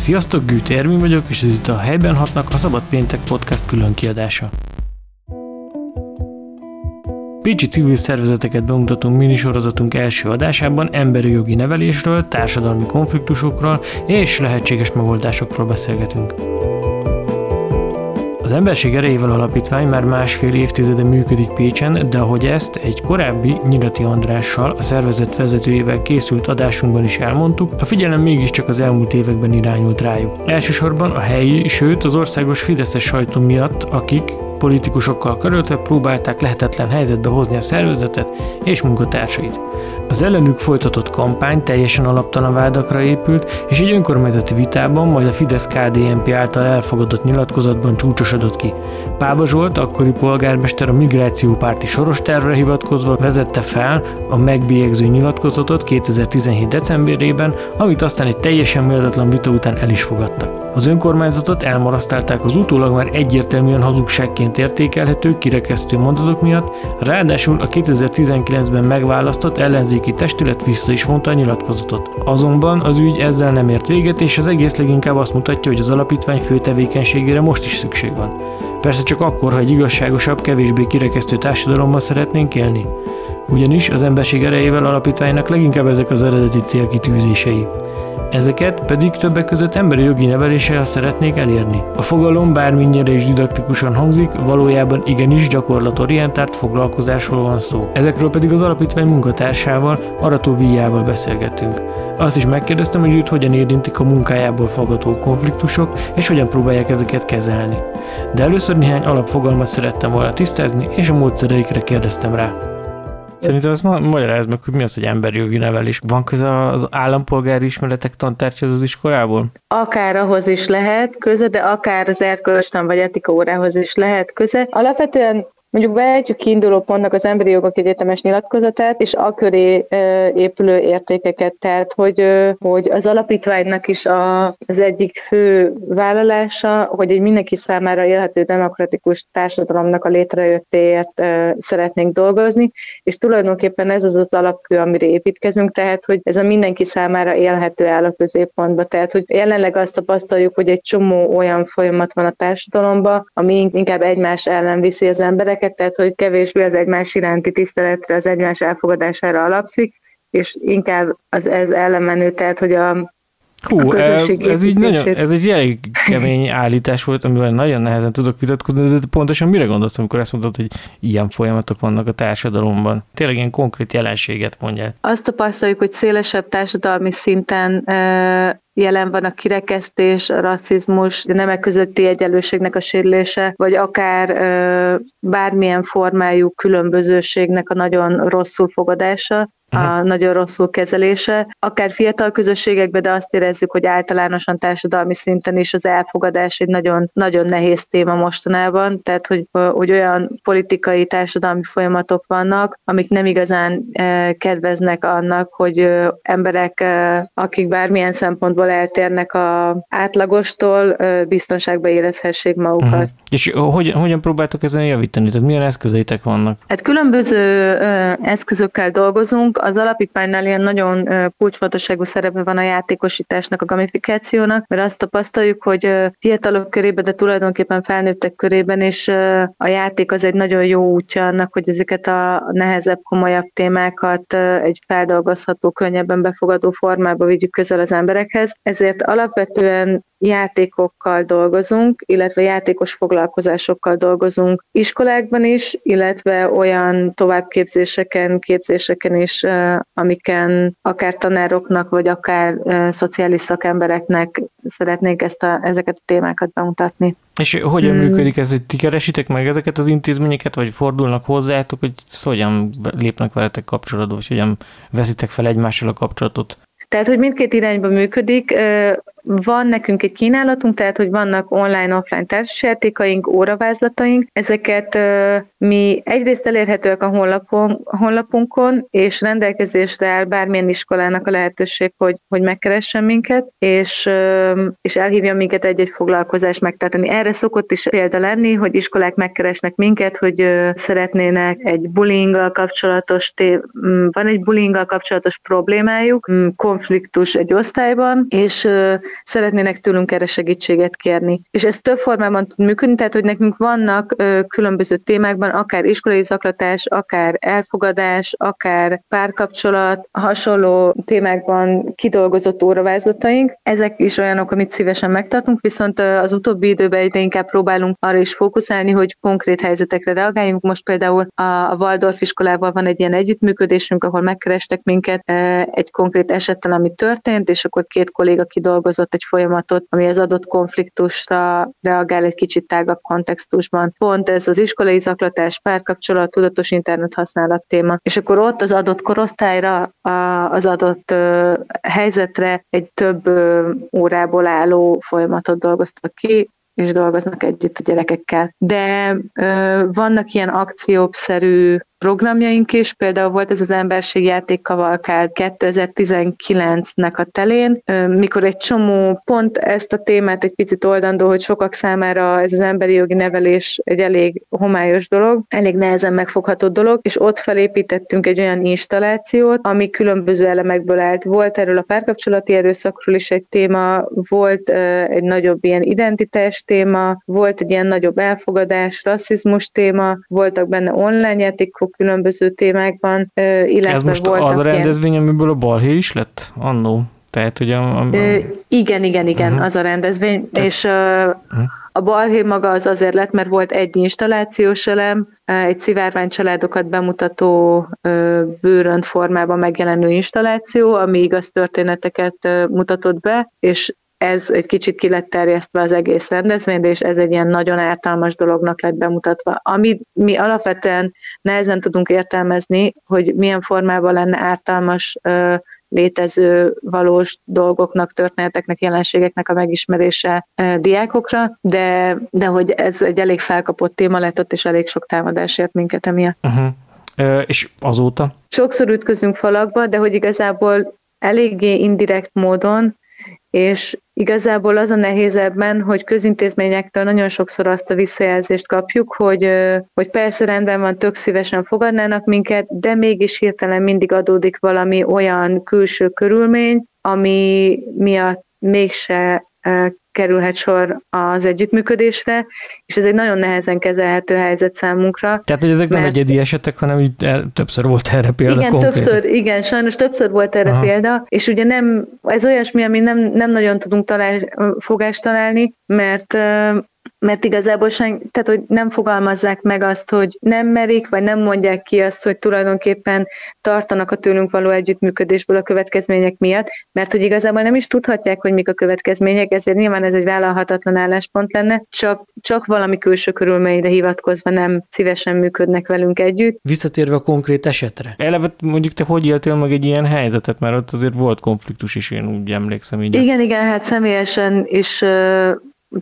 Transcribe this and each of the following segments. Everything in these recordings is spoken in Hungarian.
Sziasztok, Gűt Ervin vagyok, és ez itt a Helyben hatnak a Szabad Péntek podcast külön kiadása. Pécsi civil szervezeteket bemutatunk minisorozatunk első adásában emberi jogi nevelésről, társadalmi konfliktusokról és lehetséges megoldásokról beszélgetünk. Az Emberség Erejével Alapítvány már másfél évtizede működik Pécsen, de ahogy ezt egy korábbi Nyirati Andrással, a szervezet vezetőjével készült adásunkban is elmondtuk, a figyelem mégiscsak az elmúlt években irányult rájuk. Elsősorban a helyi, sőt az országos Fideszes sajtó miatt, akik politikusokkal körültve próbálták lehetetlen helyzetbe hozni a szervezetet és munkatársait. Az ellenük folytatott kampány teljesen alaptalan vádakra épült, és egy önkormányzati vitában, majd a Fidesz-KDNP által elfogadott nyilatkozatban csúcsosodott ki. Páva Zsolt, akkori polgármester a migrációpárti soros tervre hivatkozva vezette fel a megbélyegző nyilatkozatot 2017. decemberében, amit aztán egy teljesen méltatlan vita után el is fogadtak. Az önkormányzatot elmarasztálták az utólag már egyértelműen hazugságként értékelhető, kirekesztő mondatok miatt, ráadásul a 2019-ben megválasztott ellenzéki testület vissza is vonta a nyilatkozatot. Azonban az ügy ezzel nem ért véget, és az egész leginkább azt mutatja, hogy az alapítvány fő tevékenységére most is szükség van. Persze csak akkor, ha egy igazságosabb, kevésbé kirekesztő társadalommal szeretnénk élni. Ugyanis az emberség erejével alapítványnak leginkább ezek az eredeti célkitűzései. Ezeket pedig többek között emberi jogi neveléssel szeretnék elérni. A fogalom bármennyire is didaktikusan hangzik, valójában igenis gyakorlatorientált foglalkozásról van szó. Ezekről pedig az alapítvány munkatársával, Arató Víjával beszélgetünk. Azt is megkérdeztem, hogy őt hogyan érintik a munkájából fogadó konfliktusok, és hogyan próbálják ezeket kezelni. De először néhány alapfogalmat szerettem volna tisztázni, és a módszereikre kérdeztem rá. Szerintem azt ma- magyaráz meg, hogy mi az, hogy emberi jogi nevelés. Van köze az állampolgári ismeretek tantárgyhoz az iskolából? Akár ahhoz is lehet köze, de akár az erkölcstan vagy etika órához is lehet köze. Alapvetően Mondjuk vehetjük kiinduló pontnak az emberi jogok egyetemes nyilatkozatát, és a köré épülő értékeket, tehát hogy, hogy az alapítványnak is a, az egyik fő vállalása, hogy egy mindenki számára élhető demokratikus társadalomnak a létrejöttéért szeretnénk dolgozni, és tulajdonképpen ez az az alapkő, amire építkezünk, tehát hogy ez a mindenki számára élhető áll a középpontba. Tehát, hogy jelenleg azt tapasztaljuk, hogy egy csomó olyan folyamat van a társadalomban, ami inkább egymás ellen viszi az emberek, embereket, tehát hogy kevésbé az egymás iránti tiszteletre, az egymás elfogadására alapszik, és inkább az ez ellenmenő, tehát hogy a Hú, ez, így nagyon, ez egy elég kemény állítás volt, amivel nagyon nehezen tudok vitatkozni, de pontosan mire gondolsz, amikor azt mondod, hogy ilyen folyamatok vannak a társadalomban? Tényleg ilyen konkrét jelenséget mondjál. Azt tapasztaljuk, hogy szélesebb társadalmi szinten jelen van a kirekesztés, a rasszizmus, a nemek közötti egyenlőségnek a sérülése, vagy akár bármilyen formájú különbözőségnek a nagyon rosszul fogadása, a nagyon rosszul kezelése, akár fiatal közösségekben, de azt érezzük, hogy általánosan társadalmi szinten is az elfogadás egy nagyon, nagyon nehéz téma mostanában, tehát hogy, hogy olyan politikai, társadalmi folyamatok vannak, amik nem igazán kedveznek annak, hogy emberek, akik bármilyen szempontból eltérnek a átlagostól, biztonságba érezhessék magukat. Uh-huh. És hogyan, hogyan próbáltok ezen javítani? Tehát milyen eszközeitek vannak? Hát különböző eszközökkel dolgozunk, az alapítványnál ilyen nagyon kulcsfontosságú szerepe van a játékosításnak, a gamifikációnak, mert azt tapasztaljuk, hogy fiatalok körében, de tulajdonképpen felnőttek körében is a játék az egy nagyon jó útja annak, hogy ezeket a nehezebb, komolyabb témákat egy feldolgozható, könnyebben befogadó formába vigyük közel az emberekhez. Ezért alapvetően játékokkal dolgozunk, illetve játékos foglalkozásokkal dolgozunk iskolákban is, illetve olyan továbbképzéseken, képzéseken is, amiken akár tanároknak, vagy akár szociális szakembereknek szeretnénk ezt a, ezeket a témákat bemutatni. És hogyan hmm. működik ez, hogy ti keresitek meg ezeket az intézményeket, vagy fordulnak hozzátok, hogy hogyan lépnek veletek kapcsolatba, vagy hogyan veszitek fel egymással a kapcsolatot? Tehát, hogy mindkét irányba működik. Van nekünk egy kínálatunk, tehát, hogy vannak online-offline társasjátékaink, óravázlataink. Ezeket mi egyrészt elérhetőek a honlapon, honlapunkon, és rendelkezésre áll bármilyen iskolának a lehetőség, hogy, hogy megkeressen minket, és, és elhívja minket egy-egy foglalkozást megtartani. Erre szokott is példa lenni, hogy iskolák megkeresnek minket, hogy szeretnének egy bullyinggal kapcsolatos, van egy bullyinggal kapcsolatos problémájuk, konfliktus egy osztályban, és szeretnének tőlünk erre segítséget kérni. És ez több formában tud működni, tehát hogy nekünk vannak ö, különböző témákban, akár iskolai zaklatás, akár elfogadás, akár párkapcsolat, hasonló témákban kidolgozott óravázlataink. Ezek is olyanok, amit szívesen megtartunk, viszont az utóbbi időben egyre inkább próbálunk arra is fókuszálni, hogy konkrét helyzetekre reagáljunk. Most például a Waldorf iskolával van egy ilyen együttműködésünk, ahol megkerestek minket egy konkrét esettel, ami történt, és akkor két kolléga kidolgozott egy folyamatot, ami az adott konfliktusra reagál egy kicsit tágabb kontextusban. Pont ez az iskolai zaklatás, párkapcsolat, tudatos internet használat téma. És akkor ott az adott korosztályra, az adott helyzetre egy több órából álló folyamatot dolgoztak ki, és dolgoznak együtt a gyerekekkel. De ö, vannak ilyen akciószerű programjaink is, például volt ez az emberségjáték kavalkád 2019-nek a telén, mikor egy csomó pont ezt a témát egy picit oldandó, hogy sokak számára ez az emberi jogi nevelés egy elég homályos dolog, elég nehezen megfogható dolog, és ott felépítettünk egy olyan installációt, ami különböző elemekből állt. Volt erről a párkapcsolati erőszakról is egy téma, volt egy nagyobb ilyen identitás téma, volt egy ilyen nagyobb elfogadás, rasszizmus téma, voltak benne online játékok, különböző témákban, illetve Ez most voltak az a rendezvény, ilyen... amiből a balhé is lett annó? Tehát, hogy a, a... Ö, igen, igen, igen, uh-huh. az a rendezvény, Te... és uh, uh-huh. a balhé maga az azért lett, mert volt egy installációs elem, egy szivárvány családokat bemutató bőrönt formában megjelenő installáció, ami igaz történeteket mutatott be, és ez egy kicsit ki lett terjesztve az egész rendezvényre, és ez egy ilyen nagyon ártalmas dolognak lett bemutatva. Amit mi alapvetően nehezen tudunk értelmezni, hogy milyen formában lenne ártalmas létező valós dolgoknak, történeteknek, jelenségeknek a megismerése diákokra, de, de hogy ez egy elég felkapott téma lett ott, és elég sok támadás ért minket emiatt. Uh-huh. Uh, és azóta? Sokszor ütközünk falakba, de hogy igazából eléggé indirekt módon és igazából az a nehéz ebben, hogy közintézményektől nagyon sokszor azt a visszajelzést kapjuk, hogy, hogy persze rendben van, tök szívesen fogadnának minket, de mégis hirtelen mindig adódik valami olyan külső körülmény, ami miatt mégse kerülhet sor az együttműködésre, és ez egy nagyon nehezen kezelhető helyzet számunkra. Tehát, hogy ezek mert... nem egyedi esetek, hanem így el, többször volt erre példa. Igen, konkrétan. többször, igen, sajnos többször volt erre Aha. példa, és ugye nem, ez olyasmi, ami nem, nem nagyon tudunk talál, fogást találni, mert mert igazából sen, tehát, hogy nem fogalmazzák meg azt, hogy nem merik, vagy nem mondják ki azt, hogy tulajdonképpen tartanak a tőlünk való együttműködésből a következmények miatt, mert hogy igazából nem is tudhatják, hogy mik a következmények, ezért nyilván ez egy vállalhatatlan álláspont lenne, csak, csak valami külső körülményre hivatkozva nem szívesen működnek velünk együtt. Visszatérve a konkrét esetre. Eleve mondjuk te hogy éltél meg egy ilyen helyzetet, mert ott azért volt konfliktus is, én úgy emlékszem így. Igen, igen, hát személyesen is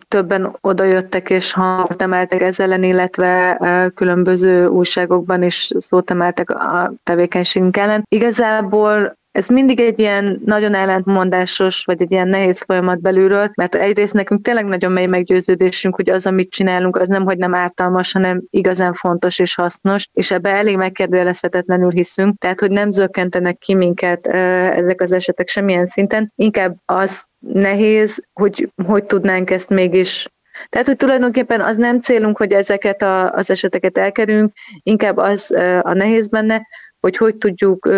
többen odajöttek és hangot emeltek ezzel ellen, illetve különböző újságokban is szót emeltek a tevékenységünk ellen. Igazából ez mindig egy ilyen nagyon ellentmondásos, vagy egy ilyen nehéz folyamat belülről, mert egyrészt nekünk tényleg nagyon mély meggyőződésünk, hogy az, amit csinálunk, az nem, hogy nem ártalmas, hanem igazán fontos és hasznos, és ebbe elég megkérdőjelezhetetlenül hiszünk, tehát, hogy nem zökkentenek ki minket ezek az esetek semmilyen szinten, inkább az nehéz, hogy hogy tudnánk ezt mégis. Tehát, hogy tulajdonképpen az nem célunk, hogy ezeket a, az eseteket elkerülünk, inkább az a nehéz benne, hogy hogy tudjuk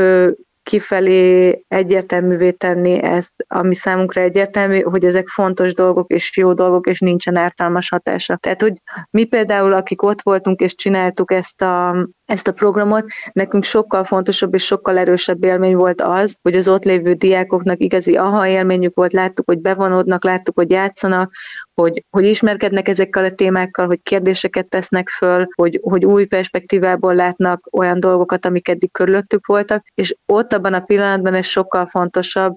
kifelé egyértelművé tenni ezt, ami számunkra egyértelmű, hogy ezek fontos dolgok és jó dolgok, és nincsen ártalmas hatása. Tehát, hogy mi például, akik ott voltunk és csináltuk ezt a, ezt a programot, nekünk sokkal fontosabb és sokkal erősebb élmény volt az, hogy az ott lévő diákoknak igazi aha élményük volt, láttuk, hogy bevonódnak, láttuk, hogy játszanak, hogy, hogy ismerkednek ezekkel a témákkal, hogy kérdéseket tesznek föl, hogy, hogy új perspektívából látnak olyan dolgokat, amik eddig körülöttük voltak, és ott abban a pillanatban ez sokkal fontosabb,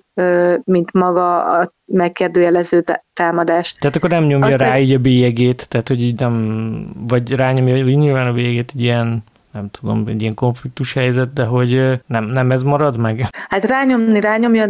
mint maga a megkérdőjelező támadás. Tehát akkor nem nyomja Azt rá így a bélyegét, tehát hogy így nem, vagy rányomja hogy nyilván a bélyegét egy ilyen nem tudom, egy ilyen konfliktus helyzet, de hogy nem, nem ez marad meg? Hát rányomni, rányomja,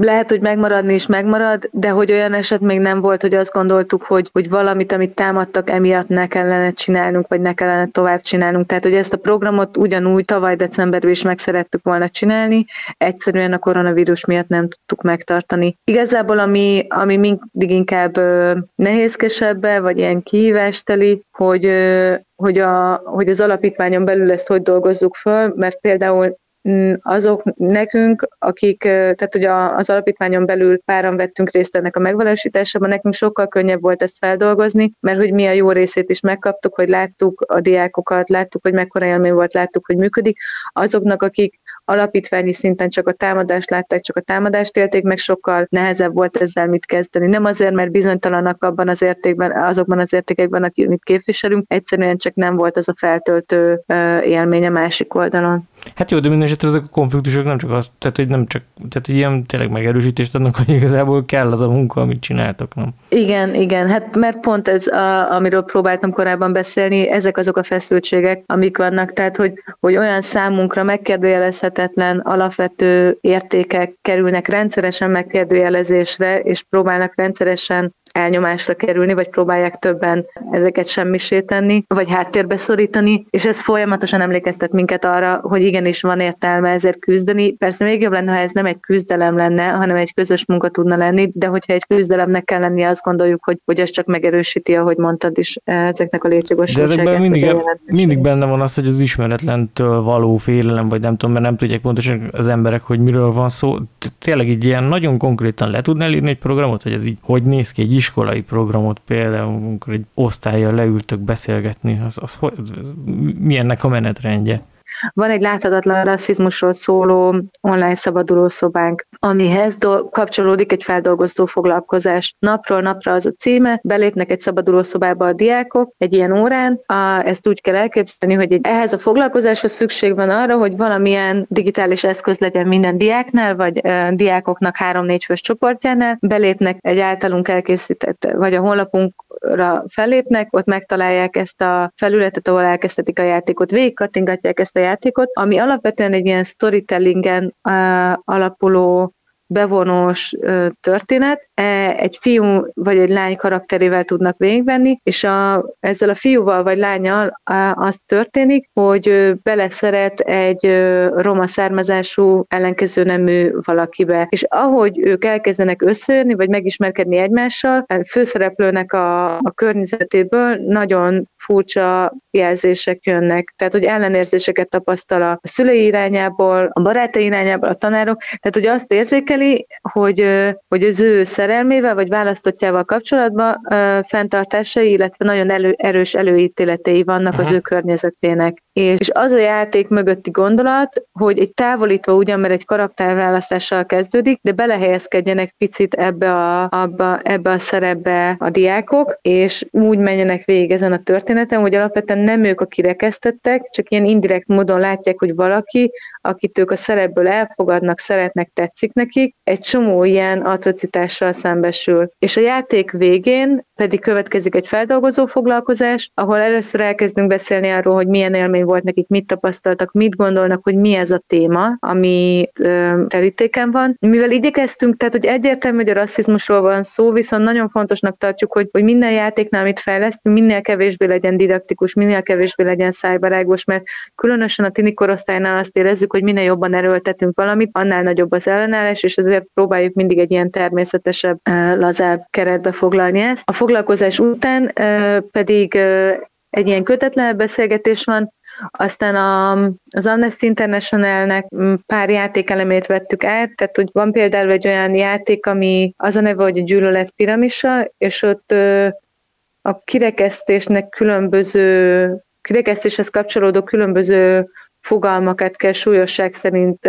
lehet, hogy megmaradni is megmarad, de hogy olyan eset még nem volt, hogy azt gondoltuk, hogy, hogy valamit, amit támadtak, emiatt ne kellene csinálnunk, vagy ne kellene tovább csinálnunk. Tehát, hogy ezt a programot ugyanúgy tavaly decemberben is meg szerettük volna csinálni, egyszerűen a koronavírus miatt nem tudtuk megtartani. Igazából, ami, ami mindig inkább nehézkesebbe, vagy ilyen kihívásteli, hogy, hogy, a, hogy az alapítványon belül ezt hogy dolgozzuk föl, mert például Mm, azok nekünk, akik, tehát hogy az alapítványon belül páran vettünk részt ennek a megvalósításában, nekünk sokkal könnyebb volt ezt feldolgozni, mert hogy mi a jó részét is megkaptuk, hogy láttuk a diákokat, láttuk, hogy mekkora élmény volt, láttuk, hogy működik. Azoknak, akik alapítványi szinten csak a támadást látták, csak a támadást élték, meg sokkal nehezebb volt ezzel mit kezdeni. Nem azért, mert bizonytalanak abban az értékben, azokban az értékekben, amit képviselünk, egyszerűen csak nem volt az a feltöltő élmény a másik oldalon. Hát jó, de minden esetre ezek a konfliktusok nem csak azt, tehát hogy nem csak, tehát hogy ilyen tényleg megerősítést adnak, hogy igazából kell az a munka, amit csináltok, nem? Igen, igen, hát mert pont ez, a, amiről próbáltam korábban beszélni, ezek azok a feszültségek, amik vannak, tehát hogy, hogy olyan számunkra megkérdőjelezhetetlen alapvető értékek kerülnek rendszeresen megkérdőjelezésre, és próbálnak rendszeresen elnyomásra kerülni, vagy próbálják többen ezeket semmisé tenni, vagy háttérbe szorítani, és ez folyamatosan emlékeztet minket arra, hogy igenis van értelme ezért küzdeni. Persze még jobb lenne, ha ez nem egy küzdelem lenne, hanem egy közös munka tudna lenni, de hogyha egy küzdelemnek kell lennie, azt gondoljuk, hogy, hogy ez csak megerősíti, ahogy mondtad is, ezeknek a létjogosultságát. De ezekben mindig, mindig benne van az, hogy az ismeretlentől való félelem, vagy nem tudom, mert nem tudják pontosan az emberek, hogy miről van szó. Tényleg így ilyen nagyon konkrétan le tudnál írni egy programot, hogy ez így hogy néz ki egy iskolai programot például, amikor egy osztályjal leültök beszélgetni, az, az, az milyennek a menetrendje? Van egy láthatatlan rasszizmusról szóló online szabaduló szobánk, amihez do- kapcsolódik egy feldolgozó foglalkozás. Napról napra az a címe, belépnek egy szabaduló szobába a diákok egy ilyen órán, a, ezt úgy kell elképzelni, hogy egy, ehhez a foglalkozáshoz szükség van arra, hogy valamilyen digitális eszköz legyen minden diáknál, vagy e, diákoknak három-négy fős csoportjánál, belépnek egy általunk elkészített, vagy a honlapunkra fellépnek, ott megtalálják ezt a felületet, ahol elkezdhetik a játékot, végigkattingatják ezt a játékot, ami alapvetően egy ilyen storytellingen alapuló bevonós történet. E, egy fiú vagy egy lány karakterével tudnak végigvenni, és a, ezzel a fiúval vagy lányal az történik, hogy beleszeret egy roma származású ellenkező nemű valakibe. És ahogy ők elkezdenek összejönni, vagy megismerkedni egymással, a főszereplőnek a, a környezetéből nagyon furcsa jelzések jönnek. Tehát, hogy ellenérzéseket tapasztal a szülei irányából, a barátai irányából, a tanárok. Tehát, hogy azt érzékel, érzékeli, hogy, hogy az ő szerelmével vagy választottjával kapcsolatban fenntartásai, illetve nagyon elő, erős előítéletei vannak Aha. az ő környezetének. És az a játék mögötti gondolat, hogy egy távolítva ugyan, mert egy karakterválasztással kezdődik, de belehelyezkedjenek picit ebbe a, abba, ebbe a szerepbe a diákok, és úgy menjenek végig ezen a történeten, hogy alapvetően nem ők a kirekesztettek, csak ilyen indirekt módon látják, hogy valaki, akit ők a szerepből elfogadnak, szeretnek, tetszik nekik, egy csomó ilyen atrocitással szembesül. És a játék végén pedig következik egy feldolgozó foglalkozás, ahol először elkezdünk beszélni arról, hogy milyen élmény volt nekik, mit tapasztaltak, mit gondolnak, hogy mi ez a téma, ami ö, terítéken van. Mivel igyekeztünk, tehát hogy egyértelmű, hogy a rasszizmusról van szó, viszont nagyon fontosnak tartjuk, hogy, hogy minden játéknál, amit fejlesztünk, minél kevésbé legyen didaktikus, minél kevésbé legyen szájbarágos, mert különösen a tini korosztálynál azt érezzük, hogy minél jobban erőltetünk valamit, annál nagyobb az ellenállás, és azért próbáljuk mindig egy ilyen természetesebb, lazább keretbe foglalni ezt. A foglalkozás után pedig egy ilyen kötetlen beszélgetés van, aztán a, az Amnesty Internationalnek pár játékelemét vettük át, tehát hogy van például egy olyan játék, ami az a neve, hogy a gyűlölet piramisa, és ott a kirekesztésnek különböző, kirekesztéshez kapcsolódó különböző fogalmakat kell súlyosság szerint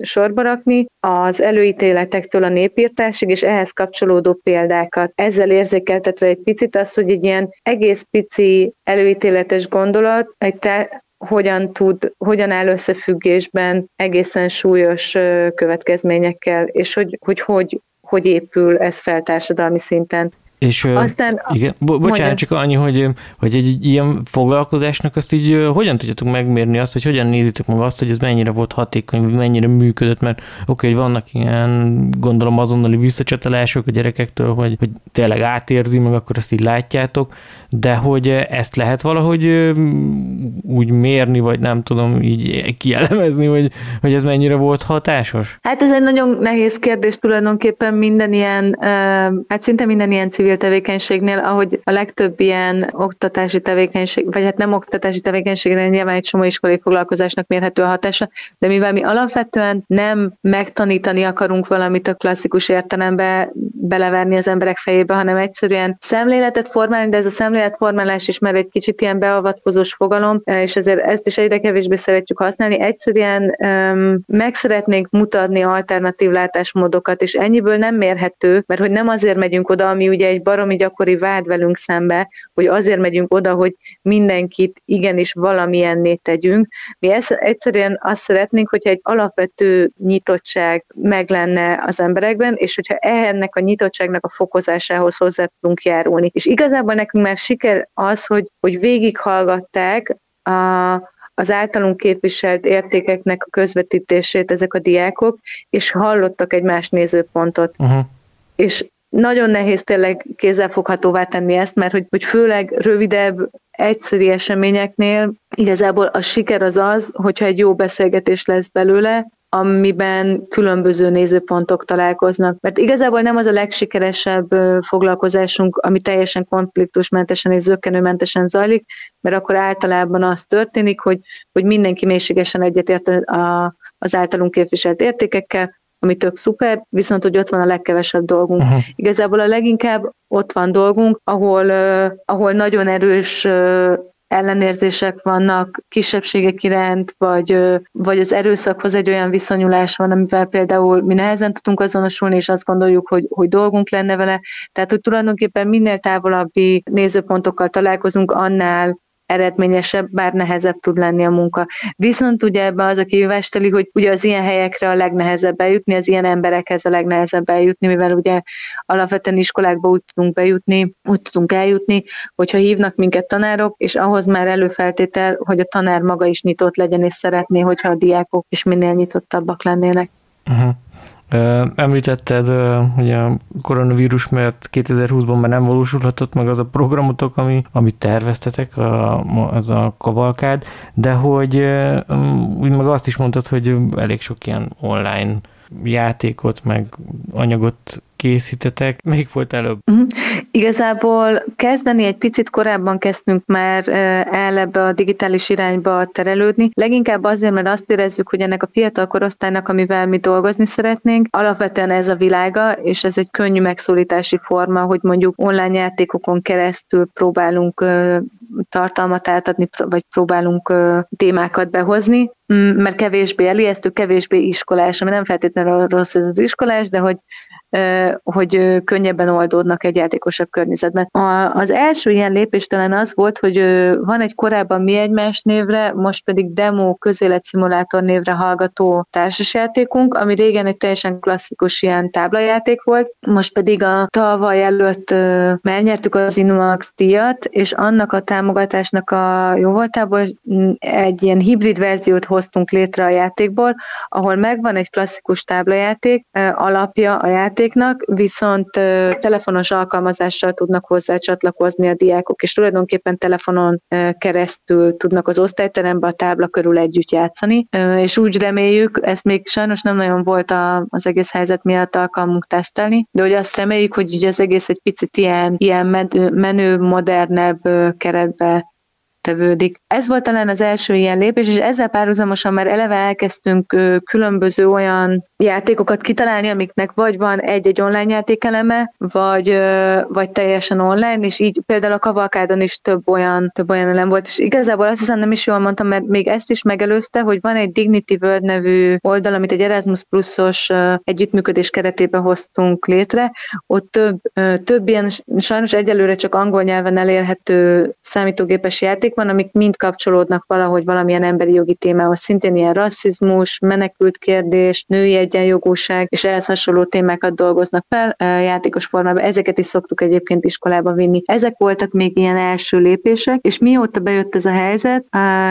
sorba rakni, az előítéletektől a népírtásig, és ehhez kapcsolódó példákat. Ezzel érzékeltetve egy picit az, hogy egy ilyen egész pici előítéletes gondolat egy te, hogyan tud, hogyan áll összefüggésben egészen súlyos következményekkel, és hogy hogy, hogy, hogy épül ez fel társadalmi szinten. És Aztán, igen, bo- bocsánat, mondjam. csak annyi, hogy, hogy egy ilyen foglalkozásnak azt így hogyan tudjátok megmérni azt, hogy hogyan nézitek meg azt, hogy ez mennyire volt hatékony, mennyire működött, mert oké, okay, hogy vannak ilyen, gondolom azonnali visszacsatolások a gyerekektől, hogy, hogy tényleg átérzi, meg akkor azt így látjátok, de hogy ezt lehet valahogy úgy mérni, vagy nem tudom így kielemezni, hogy, hogy ez mennyire volt hatásos? Hát ez egy nagyon nehéz kérdés tulajdonképpen minden ilyen, hát szinte minden ilyen civil tevékenységnél, ahogy a legtöbb ilyen oktatási tevékenység, vagy hát nem oktatási tevékenységnél nyilván egy csomó iskolai foglalkozásnak mérhető a hatása, de mivel mi alapvetően nem megtanítani akarunk valamit a klasszikus értelembe beleverni az emberek fejébe, hanem egyszerűen szemléletet formálni, de ez a szemléletformálás is már egy kicsit ilyen beavatkozós fogalom, és ezért ezt is egyre kevésbé szeretjük használni. Egyszerűen um, meg szeretnénk mutatni alternatív látásmódokat, és ennyiből nem mérhető, mert hogy nem azért megyünk oda, ami ugye egy baromi gyakori vád velünk szembe, hogy azért megyünk oda, hogy mindenkit igenis valamilyenné tegyünk. Mi ezt, egyszerűen azt szeretnénk, hogyha egy alapvető nyitottság meg lenne az emberekben, és hogyha ennek a nyitottságnak a fokozásához hozzá tudunk járulni. És igazából nekünk már siker az, hogy, hogy végighallgatták a, az általunk képviselt értékeknek a közvetítését ezek a diákok, és hallottak egy más nézőpontot. Uh-huh. És nagyon nehéz tényleg kézzelfoghatóvá tenni ezt, mert hogy, hogy főleg rövidebb, egyszerű eseményeknél igazából a siker az az, hogyha egy jó beszélgetés lesz belőle, amiben különböző nézőpontok találkoznak. Mert igazából nem az a legsikeresebb foglalkozásunk, ami teljesen konfliktusmentesen és zöggenőmentesen zajlik, mert akkor általában az történik, hogy, hogy mindenki mélységesen egyetért a, az általunk képviselt értékekkel, ami tök szuper, viszont hogy ott van a legkevesebb dolgunk. Uh-huh. Igazából a leginkább ott van dolgunk, ahol, uh, ahol nagyon erős uh, ellenérzések vannak kisebbségek iránt, vagy, vagy az erőszakhoz egy olyan viszonyulás van, amivel például mi nehezen tudunk azonosulni, és azt gondoljuk, hogy, hogy dolgunk lenne vele. Tehát, hogy tulajdonképpen minél távolabbi nézőpontokkal találkozunk, annál eredményesebb, bár nehezebb tud lenni a munka. Viszont ugye ebben az a kihívásteli, hogy ugye az ilyen helyekre a legnehezebb eljutni, az ilyen emberekhez a legnehezebb eljutni, mivel ugye alapvetően iskolákba úgy tudunk bejutni, úgy tudunk eljutni, hogyha hívnak minket tanárok, és ahhoz már előfeltétel, hogy a tanár maga is nyitott legyen, és szeretné, hogyha a diákok is minél nyitottabbak lennének. Uh-huh. Említetted, hogy a koronavírus mert 2020-ban már nem valósulhatott meg az a programotok, ami, amit terveztetek, a, az a kavalkád, de hogy úgy meg azt is mondtad, hogy elég sok ilyen online játékot, meg anyagot készítetek. Melyik volt előbb? Uh-huh. Igazából kezdeni egy picit korábban kezdtünk már el ebbe a digitális irányba terelődni. Leginkább azért, mert azt érezzük, hogy ennek a fiatal korosztálynak, amivel mi dolgozni szeretnénk, alapvetően ez a világa, és ez egy könnyű megszólítási forma, hogy mondjuk online játékokon keresztül próbálunk tartalmat átadni, vagy próbálunk témákat behozni, mert kevésbé elijesztő, kevésbé iskolás, ami nem feltétlenül rossz ez az iskolás, de hogy hogy könnyebben oldódnak egy játékosabb környezetben. Az első ilyen lépés talán az volt, hogy van egy korábban mi egymás névre, most pedig demo közéletszimulátor névre hallgató társasjátékunk, ami régen egy teljesen klasszikus ilyen táblajáték volt, most pedig a tavaly előtt megnyertük az Inumax díjat, és annak a támogatásnak a jó voltából egy ilyen hibrid verziót hoztunk létre a játékból, ahol megvan egy klasszikus táblajáték alapja a játék, játéknak, viszont telefonos alkalmazással tudnak hozzá csatlakozni a diákok, és tulajdonképpen telefonon keresztül tudnak az osztályterembe a tábla körül együtt játszani, és úgy reméljük, ezt még sajnos nem nagyon volt az egész helyzet miatt alkalmunk tesztelni, de hogy azt reméljük, hogy ugye az egész egy picit ilyen, ilyen menő, modernebb keretbe tevődik. Ez volt talán az első ilyen lépés, és ezzel párhuzamosan már eleve elkezdtünk különböző olyan játékokat kitalálni, amiknek vagy van egy-egy online játékeleme, vagy, vagy teljesen online, és így például a kavalkádon is több olyan, több olyan elem volt, és igazából azt hiszem nem is jól mondtam, mert még ezt is megelőzte, hogy van egy Dignity World nevű oldal, amit egy Erasmus Plusos együttműködés keretében hoztunk létre, ott több, több ilyen sajnos egyelőre csak angol nyelven elérhető számítógépes játék játék van, amik mind kapcsolódnak valahogy valamilyen emberi jogi témához, szintén ilyen rasszizmus, menekült kérdés, női egyenjogúság, és ehhez hasonló témákat dolgoznak fel játékos formában. Ezeket is szoktuk egyébként iskolába vinni. Ezek voltak még ilyen első lépések, és mióta bejött ez a helyzet,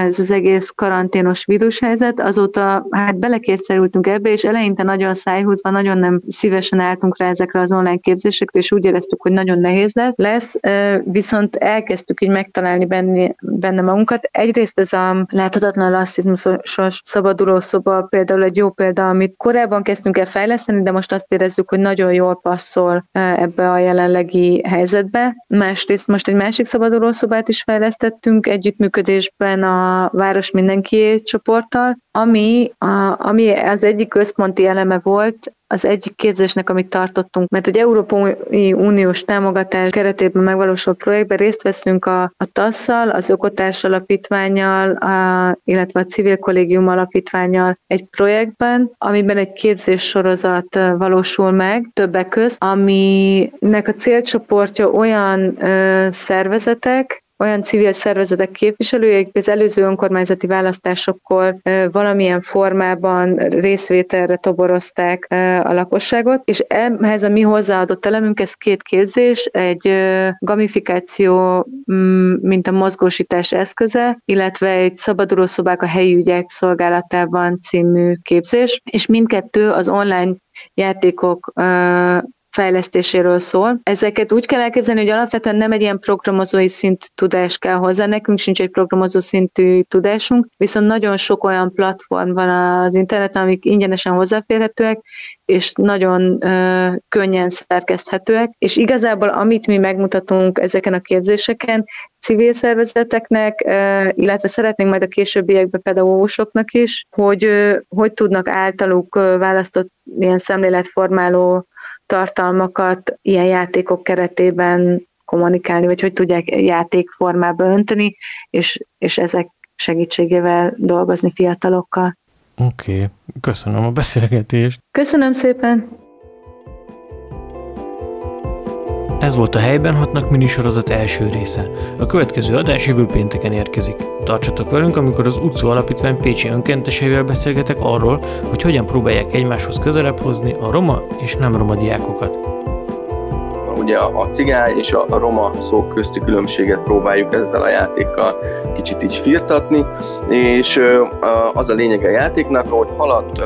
ez az egész karanténos vírushelyzet, azóta hát belekényszerültünk ebbe, és eleinte nagyon szájhúzva, nagyon nem szívesen álltunk rá ezekre az online képzésekre, és úgy éreztük, hogy nagyon nehéz lesz, viszont elkezdtük így megtalálni benne, benne magunkat. Egyrészt ez a láthatatlan rasszizmusos szabaduló szoba például egy jó példa, amit korábban kezdtünk el fejleszteni, de most azt érezzük, hogy nagyon jól passzol ebbe a jelenlegi helyzetbe. Másrészt most egy másik szabaduló szobát is fejlesztettünk együttműködésben a Város Mindenkié csoporttal, ami, a, ami az egyik központi eleme volt az egyik képzésnek, amit tartottunk, mert egy Európai Uniós támogatás keretében megvalósult projektben részt veszünk a, a TASZ-szal, az Ökotárs Alapítványjal, a, illetve a Civil Kollégium Alapítványjal egy projektben, amiben egy képzés sorozat valósul meg többek közt, aminek a célcsoportja olyan ö, szervezetek, olyan civil szervezetek képviselői, akik az előző önkormányzati választásokkor valamilyen formában részvételre toborozták a lakosságot, és ehhez a mi hozzáadott elemünk, ez két képzés, egy gamifikáció, mm, mint a mozgósítás eszköze, illetve egy szabaduló szobák a helyi ügyek szolgálatában című képzés, és mindkettő az online játékok fejlesztéséről szól. Ezeket úgy kell elképzelni, hogy alapvetően nem egy ilyen programozói szintű tudás kell hozzá, nekünk sincs egy programozó szintű tudásunk, viszont nagyon sok olyan platform van az interneten, amik ingyenesen hozzáférhetőek, és nagyon ö, könnyen szerkeszthetőek, és igazából amit mi megmutatunk ezeken a képzéseken, civil szervezeteknek, illetve szeretnénk majd a későbbiekben pedagógusoknak is, hogy hogy tudnak általuk választott ilyen szemléletformáló tartalmakat ilyen játékok keretében kommunikálni, vagy hogy tudják játékformába önteni, és, és ezek segítségével dolgozni fiatalokkal. Oké, okay. köszönöm a beszélgetést. Köszönöm szépen. Ez volt a Helyben hatnak minisorozat első része. A következő adás jövő pénteken érkezik. Tartsatok velünk, amikor az utcó alapítvány Pécsi önkénteseivel beszélgetek arról, hogy hogyan próbálják egymáshoz közelebb hozni a roma és nem roma diákokat. Ugye a cigány és a roma szók közti különbséget próbáljuk ezzel a játékkal kicsit így firtatni, és az a lényeg a játéknak, hogy halad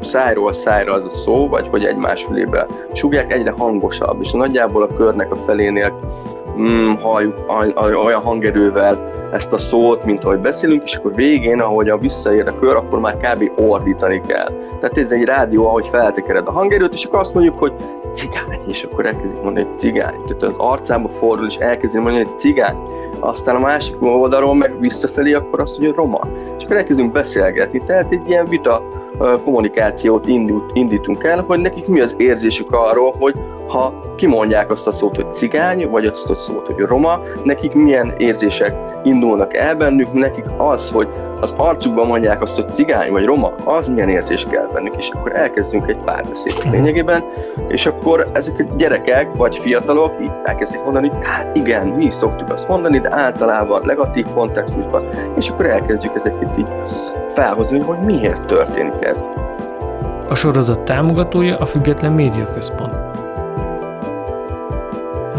szájról szájra az a szó, vagy hogy egymás fülébe sugják, egyre hangosabb, és nagyjából a körnek a felénél mm, halljuk olyan hangerővel ezt a szót, mint ahogy beszélünk, és akkor végén, ahogy a visszaér a kör, akkor már kb. ordítani kell. Tehát ez egy rádió, ahogy feltekered a hangerőt, és akkor azt mondjuk, hogy cigány, és akkor elkezdik mondani, hogy cigány. Tehát az arcába fordul, és elkezdik mondani, hogy cigány. Aztán a másik oldalról meg visszafelé, akkor azt mondja, hogy roma. És akkor elkezdünk beszélgetni. Tehát egy ilyen vita kommunikációt indítunk el, hogy nekik mi az érzésük arról, hogy ha kimondják azt a szót, hogy cigány, vagy azt a szót, hogy roma, nekik milyen érzések indulnak el bennük, nekik az, hogy az arcukban mondják azt, hogy cigány vagy roma, az milyen érzés kell bennük, és akkor elkezdünk egy párbeszédet mhm. lényegében, és akkor ezek a gyerekek vagy fiatalok így elkezdik mondani, hogy hát igen, mi is szoktuk azt mondani, de általában negatív kontextusban, és akkor elkezdjük ezeket így felhozni, hogy miért történik ez. A sorozat támogatója a Független Média Központ.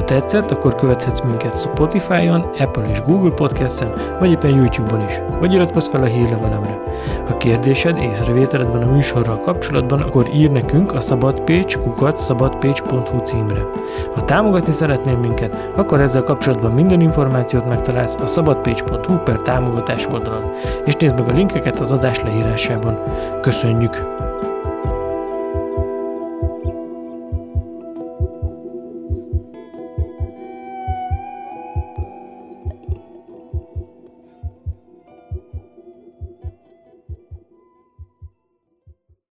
Tetszett, akkor követhetsz minket Spotify-on, Apple és Google Podcast-en, vagy éppen YouTube-on is, vagy iratkozz fel a hírlevelemre. Ha kérdésed, észrevételed van a műsorral kapcsolatban, akkor ír nekünk a szabadpécs kukat szabadpécs.hu címre. Ha támogatni szeretnél minket, akkor ezzel kapcsolatban minden információt megtalálsz a szabadpécs.hu per támogatás oldalon, és nézd meg a linkeket az adás leírásában. Köszönjük!